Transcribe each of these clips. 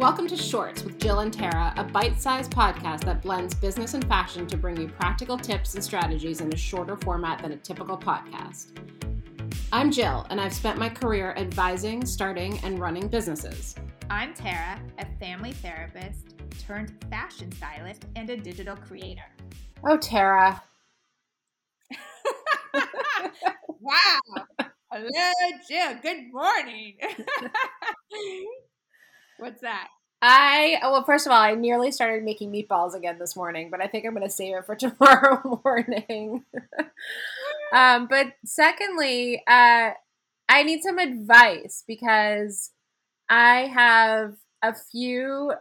Welcome to Shorts with Jill and Tara, a bite sized podcast that blends business and fashion to bring you practical tips and strategies in a shorter format than a typical podcast. I'm Jill, and I've spent my career advising, starting, and running businesses. I'm Tara, a family therapist turned fashion stylist and a digital creator. Oh, Tara. wow. Hello, Jill. Good morning. What's that? I well, first of all, I nearly started making meatballs again this morning, but I think I'm going to save it for tomorrow morning. um, but secondly, uh, I need some advice because I have a few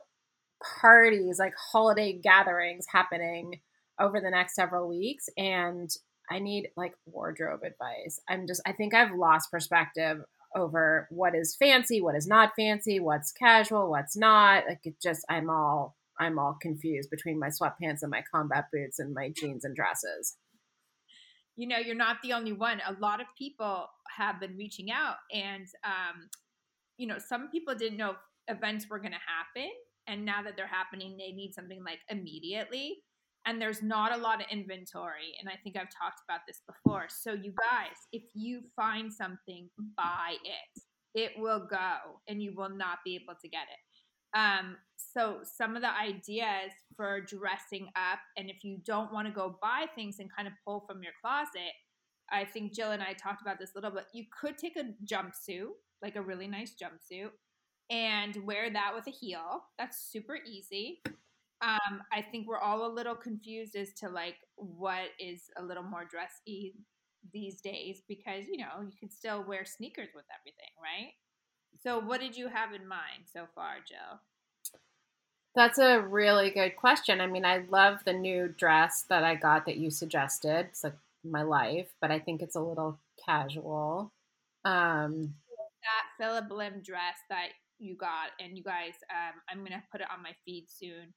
parties, like holiday gatherings, happening over the next several weeks, and I need like wardrobe advice. I'm just, I think I've lost perspective over what is fancy, what is not fancy, what's casual, what's not. Like it just I'm all I'm all confused between my sweatpants and my combat boots and my jeans and dresses. You know, you're not the only one. A lot of people have been reaching out and um you know, some people didn't know events were going to happen and now that they're happening they need something like immediately and there's not a lot of inventory and i think i've talked about this before. So you guys if you find something buy it. It will go and you will not be able to get it. Um, so some of the ideas for dressing up and if you don't want to go buy things and kind of pull from your closet i think jill and i talked about this a little bit you could take a jumpsuit like a really nice jumpsuit and wear that with a heel. That's super easy um, I think we're all a little confused as to like what is a little more dressy these days because you know you can still wear sneakers with everything, right? So, what did you have in mind so far, Joe? That's a really good question. I mean, I love the new dress that I got that you suggested. It's like my life, but I think it's a little casual. Um, that Phillip Lim dress that you got, and you guys, um, I'm gonna put it on my feed soon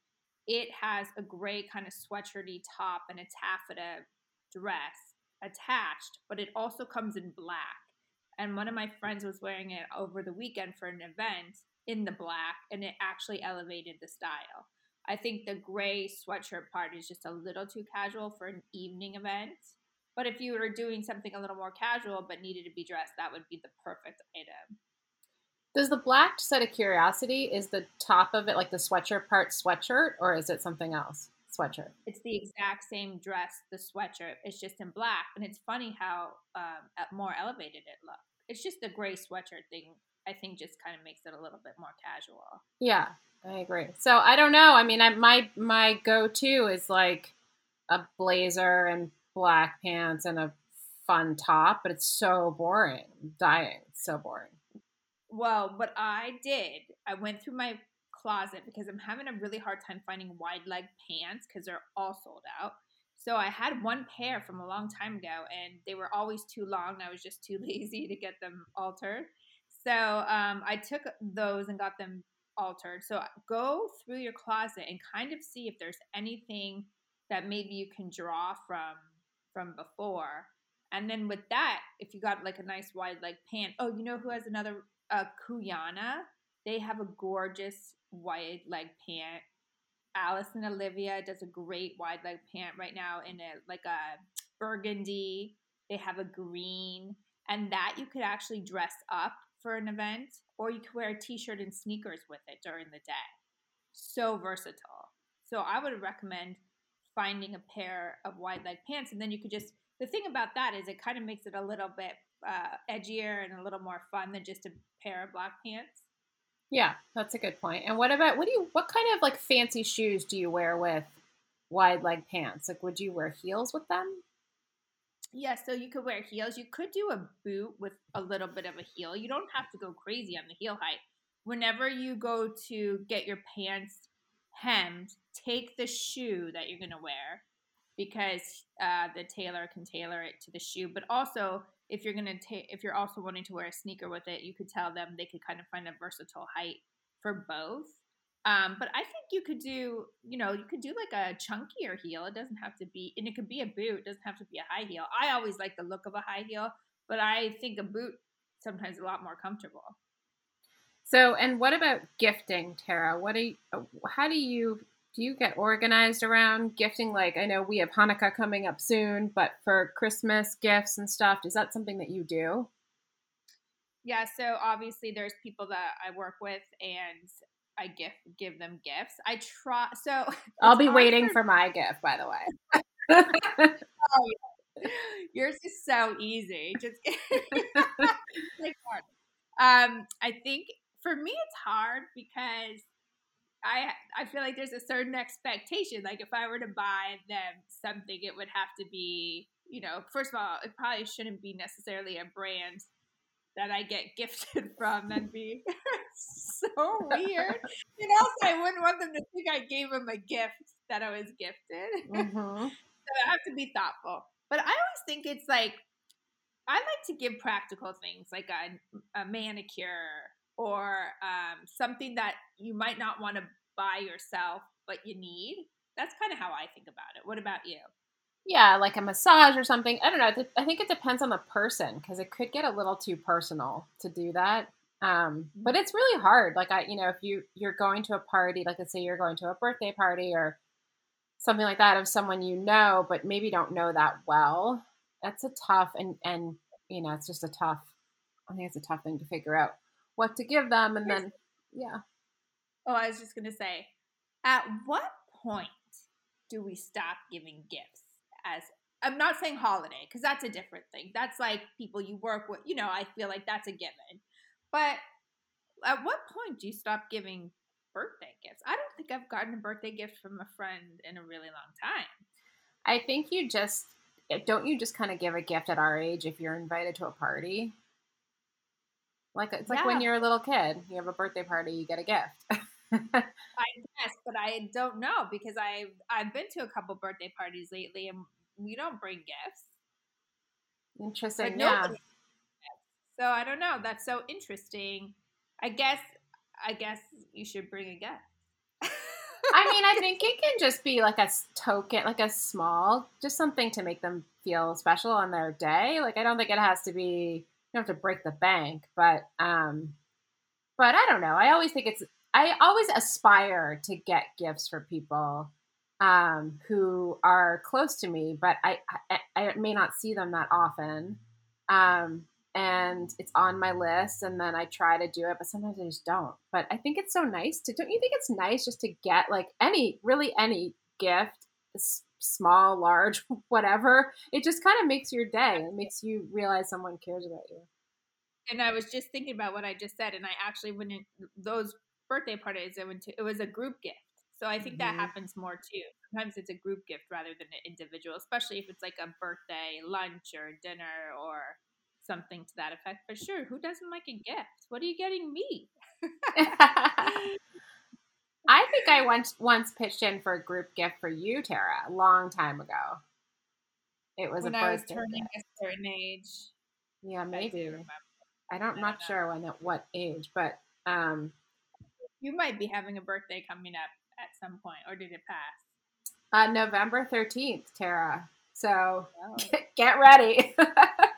it has a gray kind of sweatshirty top and a taffeta dress attached, but it also comes in black. And one of my friends was wearing it over the weekend for an event in the black, and it actually elevated the style. I think the gray sweatshirt part is just a little too casual for an evening event. But if you were doing something a little more casual but needed to be dressed, that would be the perfect item. Does the black, just out of curiosity, is the top of it like the sweatshirt part sweatshirt, or is it something else? Sweatshirt. It's the exact same dress, the sweatshirt. It's just in black, and it's funny how um, more elevated it looks. It's just the gray sweatshirt thing. I think just kind of makes it a little bit more casual. Yeah, I agree. So I don't know. I mean, I, my my go to is like a blazer and black pants and a fun top, but it's so boring. I'm dying. It's so boring. Well, what I did, I went through my closet because I'm having a really hard time finding wide leg pants because they're all sold out. So I had one pair from a long time ago and they were always too long. I was just too lazy to get them altered. So um, I took those and got them altered. So go through your closet and kind of see if there's anything that maybe you can draw from from before. And then with that, if you got like a nice wide leg pant, oh, you know who has another uh, Cuyana. They have a gorgeous wide leg pant. And Olivia does a great wide leg pant right now in a like a burgundy. They have a green, and that you could actually dress up for an event, or you could wear a t-shirt and sneakers with it during the day. So versatile. So I would recommend finding a pair of wide leg pants, and then you could just. The thing about that is it kind of makes it a little bit uh, edgier and a little more fun than just a pair of black pants. Yeah, that's a good point. And what about what do you what kind of like fancy shoes do you wear with wide leg pants? Like would you wear heels with them? Yeah, so you could wear heels. You could do a boot with a little bit of a heel. You don't have to go crazy on the heel height. Whenever you go to get your pants hemmed, take the shoe that you're going to wear because uh, the tailor can tailor it to the shoe. But also, if you're gonna take if you're also wanting to wear a sneaker with it, you could tell them they could kind of find a versatile height for both. Um, but I think you could do, you know, you could do like a chunkier heel. It doesn't have to be, and it could be a boot. It doesn't have to be a high heel. I always like the look of a high heel, but I think a boot sometimes a lot more comfortable. So, and what about gifting, Tara? What do you, how do you do you get organized around gifting? Like, I know we have Hanukkah coming up soon, but for Christmas gifts and stuff, is that something that you do? Yeah, so obviously there's people that I work with and I gift give them gifts. I try so I'll be waiting for, for my gift, by the way. oh. Yours is so easy. Just like, um, I think for me it's hard because I I feel like there's a certain expectation. Like if I were to buy them something, it would have to be, you know, first of all, it probably shouldn't be necessarily a brand that I get gifted from. That'd be so weird. And also, I wouldn't want them to think I gave them a gift that I was gifted. Mm-hmm. so I have to be thoughtful. But I always think it's like I like to give practical things like a, a manicure or um, something that you might not want to buy yourself, but you need. That's kind of how I think about it. What about you? Yeah, like a massage or something. I don't know. I think it depends on the person because it could get a little too personal to do that. Um, but it's really hard. Like I, you know, if you you're going to a party, like let's say you're going to a birthday party or something like that of someone you know, but maybe don't know that well. That's a tough and and you know, it's just a tough. I think it's a tough thing to figure out what to give them, and then yeah. Oh, I was just gonna say, at what point do we stop giving gifts? As I'm not saying holiday because that's a different thing. That's like people you work with. You know, I feel like that's a given. But at what point do you stop giving birthday gifts? I don't think I've gotten a birthday gift from a friend in a really long time. I think you just eh, don't you just kind of give a gift at our age if you're invited to a party like it's like when you're a little kid you have a birthday party you get a gift. I guess but i don't know because i i've been to a couple birthday parties lately and we don't bring gifts. Interesting yeah. so i don't know that's so interesting. I guess i guess you should bring a gift. I mean, I think it can just be like a token, like a small, just something to make them feel special on their day. Like I don't think it has to be you don't have to break the bank, but um but I don't know. I always think it's I always aspire to get gifts for people um who are close to me, but I I, I may not see them that often. Um and it's on my list and then I try to do it, but sometimes I just don't. But I think it's so nice to don't you think it's nice just to get like any really any gift, small, large, whatever. It just kind of makes your day. It makes you realize someone cares about you. And I was just thinking about what I just said, and I actually went in those birthday parties I went to. It was a group gift, so I think mm-hmm. that happens more too. Sometimes it's a group gift rather than an individual, especially if it's like a birthday lunch or dinner or something to that effect. But sure, who doesn't like a gift? What are you getting me? I think I once once pitched in for a group gift for you, Tara, a long time ago. It was when a I was turning a certain age. Yeah, maybe. I don't, I'm not know. sure when at what age, but um, you might be having a birthday coming up at some point, or did it pass? Uh, November thirteenth, Tara. So oh. get ready.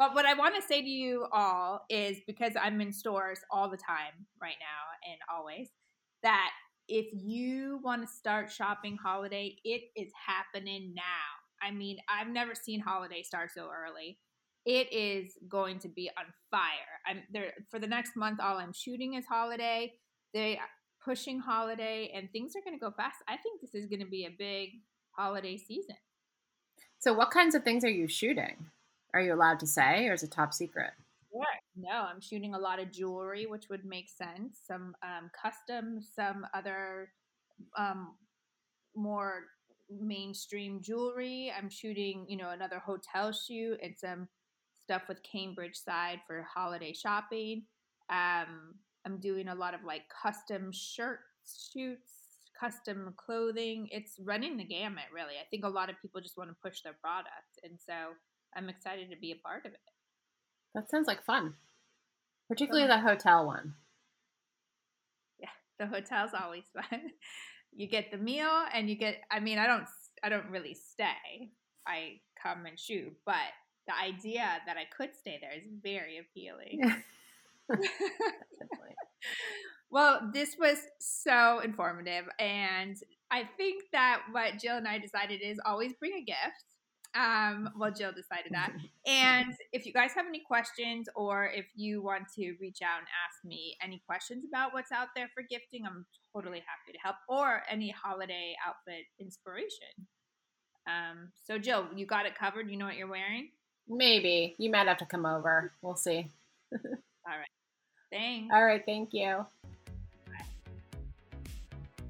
But what I want to say to you all is because I'm in stores all the time right now and always, that if you want to start shopping holiday, it is happening now. I mean, I've never seen holiday start so early. It is going to be on fire. I'm there for the next month. All I'm shooting is holiday. They uh, pushing holiday, and things are going to go fast. I think this is going to be a big holiday season. So, what kinds of things are you shooting? Are you allowed to say, or is it top secret? No, I'm shooting a lot of jewelry, which would make sense. Some um, custom, some other um, more mainstream jewelry. I'm shooting, you know, another hotel shoot and some stuff with CambridgeSide for holiday shopping. Um, I'm doing a lot of like custom shirt shoots, custom clothing. It's running the gamut, really. I think a lot of people just want to push their product, and so I'm excited to be a part of it. That sounds like fun, particularly oh. the hotel one. Yeah, the hotel's always fun. you get the meal, and you get. I mean, I don't. I don't really stay. I come and shoot, but the idea that I could stay there is very appealing. well, this was so informative. And I think that what Jill and I decided is always bring a gift. Um, well, Jill decided that. and if you guys have any questions or if you want to reach out and ask me any questions about what's out there for gifting, I'm totally happy to help or any holiday outfit inspiration. Um, so, Jill, you got it covered. You know what you're wearing? Maybe. You might have to come over. We'll see. All right. Thanks. All right. Thank you.